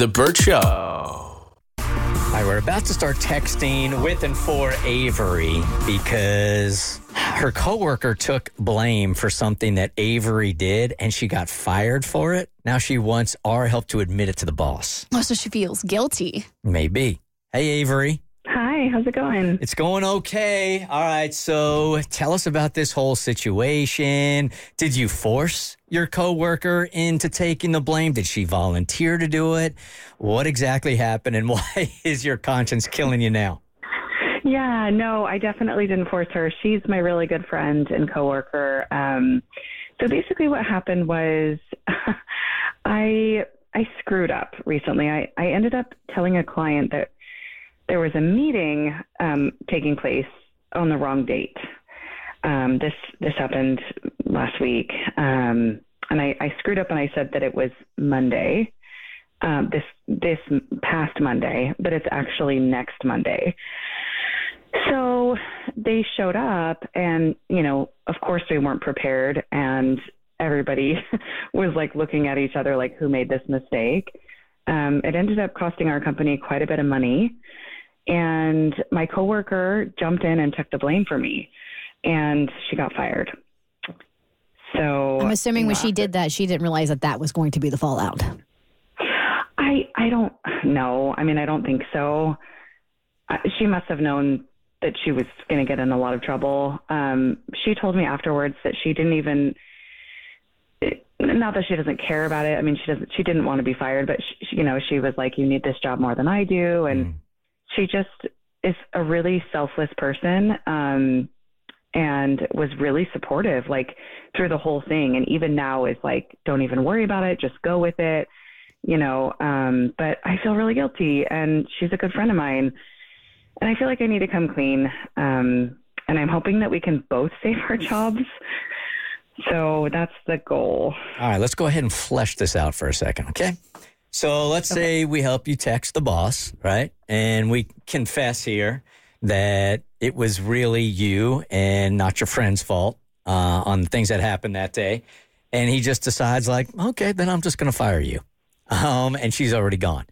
The Bert Show. All right, we're about to start texting with and for Avery because her coworker took blame for something that Avery did and she got fired for it. Now she wants our help to admit it to the boss. Oh, so she feels guilty. Maybe. Hey, Avery. Hi, how's it going? It's going okay. All right, so tell us about this whole situation. Did you force your coworker into taking the blame? Did she volunteer to do it? What exactly happened and why is your conscience killing you now? Yeah, no, I definitely didn't force her. She's my really good friend and coworker. Um, so basically, what happened was I I screwed up recently. I, I ended up telling a client that there was a meeting um, taking place on the wrong date. Um, this this happened last week, um, and I, I screwed up and I said that it was Monday, um, this this past Monday, but it's actually next Monday. So they showed up, and you know, of course, they weren't prepared, and everybody was like looking at each other like, who made this mistake? Um, it ended up costing our company quite a bit of money, and my coworker jumped in and took the blame for me, and she got fired. So I'm assuming when she did that, she didn't realize that that was going to be the fallout. I I don't know. I mean, I don't think so. Uh, She must have known that she was going to get in a lot of trouble. Um, she told me afterwards that she didn't even. Not that she doesn't care about it. I mean, she doesn't. She didn't want to be fired, but she, she- you know, she was like, "You need this job more than I do," and she just is a really selfless person. Um, and was really supportive, like through the whole thing. And even now is like, don't even worry about it. Just go with it you know, um, but I feel really guilty and she's a good friend of mine. And I feel like I need to come clean. Um, and I'm hoping that we can both save our jobs. So that's the goal. All right, let's go ahead and flesh this out for a second, okay? So let's say we help you text the boss, right? And we confess here that it was really you and not your friend's fault uh, on the things that happened that day. And he just decides, like, okay, then I'm just going to fire you. Um, and she's already gone.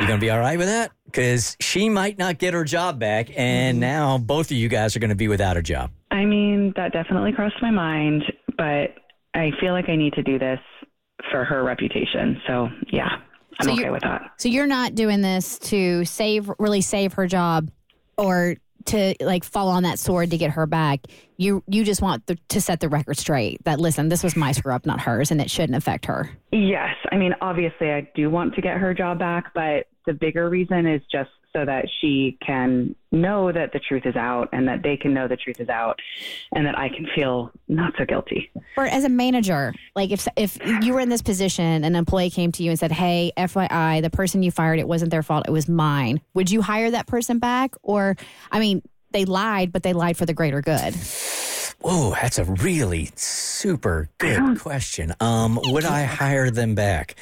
You going to be all right with that? Because she might not get her job back. And now both of you guys are going to be without a job. I mean, that definitely crossed my mind, but I feel like I need to do this for her reputation. So yeah, I'm So okay with that. So you're not doing this to save, really save her job, or to like fall on that sword to get her back. You you just want the, to set the record straight. That listen, this was my screw up, not hers, and it shouldn't affect her. Yes. I mean, obviously, I do want to get her job back, but the bigger reason is just so that she can know that the truth is out and that they can know the truth is out and that I can feel not so guilty. Or as a manager, like if if you were in this position, an employee came to you and said, "Hey, FYI, the person you fired, it wasn't their fault, it was mine." Would you hire that person back? Or, I mean, they lied, but they lied for the greater good. Whoa, that's a really super good question. Um, would I hire them back?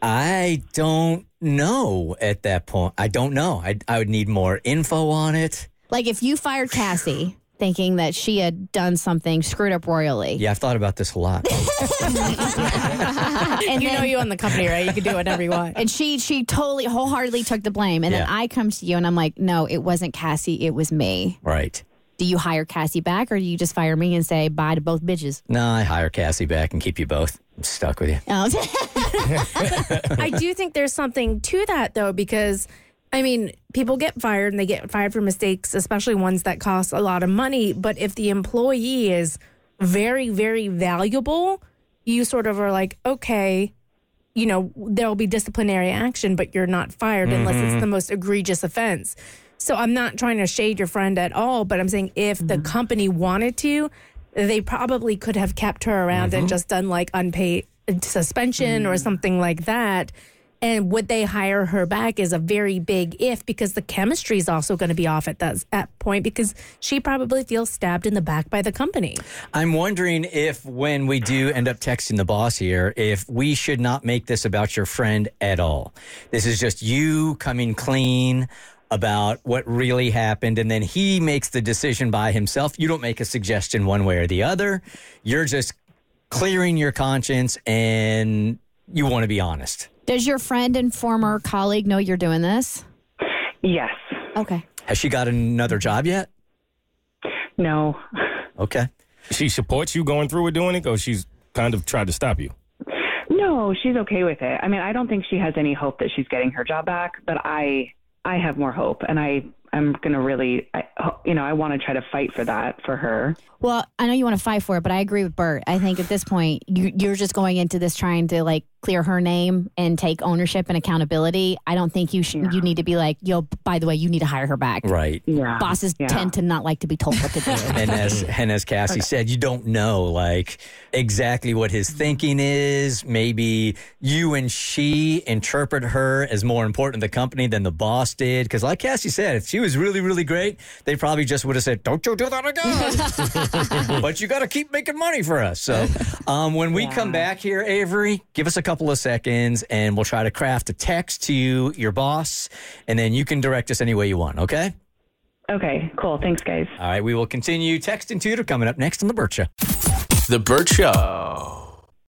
I don't know at that point. I don't know. I, I would need more info on it. Like if you fired Cassie, thinking that she had done something screwed up royally, Yeah, I've thought about this a lot. and you then- know you own the company, right? You can do whatever you want. and she she totally wholeheartedly took the blame, and then I come to you and I'm like, "No, it wasn't Cassie, it was me." right. Do you hire Cassie back, or do you just fire me and say bye to both bitches? No, I hire Cassie back and keep you both. I'm stuck with you. Oh. I do think there's something to that though, because I mean, people get fired and they get fired for mistakes, especially ones that cost a lot of money. But if the employee is very, very valuable, you sort of are like, okay, you know, there'll be disciplinary action, but you're not fired unless it's mm-hmm. the most egregious offense. So I'm not trying to shade your friend at all, but I'm saying if the mm-hmm. company wanted to, they probably could have kept her around and mm-hmm. just done like unpaid suspension or mm. something like that. And would they hire her back is a very big if because the chemistry is also going to be off at that, that point because she probably feels stabbed in the back by the company. I'm wondering if when we do end up texting the boss here, if we should not make this about your friend at all. This is just you coming clean about what really happened and then he makes the decision by himself. You don't make a suggestion one way or the other. You're just clearing your conscience and you want to be honest. Does your friend and former colleague know you're doing this? Yes. Okay. Has she got another job yet? No. Okay. She supports you going through with doing it, or she's kind of tried to stop you. No, she's okay with it. I mean, I don't think she has any hope that she's getting her job back, but I I have more hope and I I'm going to really I, you know, I want to try to fight for that for her. Well, I know you want to fight for it, but I agree with Bert. I think at this point, you, you're just going into this trying to like clear her name and take ownership and accountability. I don't think you sh- you need to be like, yo, by the way, you need to hire her back. Right. Yeah. Bosses Yeah. tend to not like to be told what to do. and as and as Cassie said, you don't know like exactly what his thinking is. Maybe you and she interpret her as more important to the company than the boss did. Because like Cassie said, if she was really really great, they probably just would have said, "Don't you do that again." but you got to keep making money for us. So um, when we come back here, Avery, give us a couple of seconds, and we'll try to craft a text to you, your boss, and then you can direct us any way you want. Okay. Okay, cool. Thanks, guys. All right, we will continue Texting Tutor coming up next on the Bert Show. The Bert Show.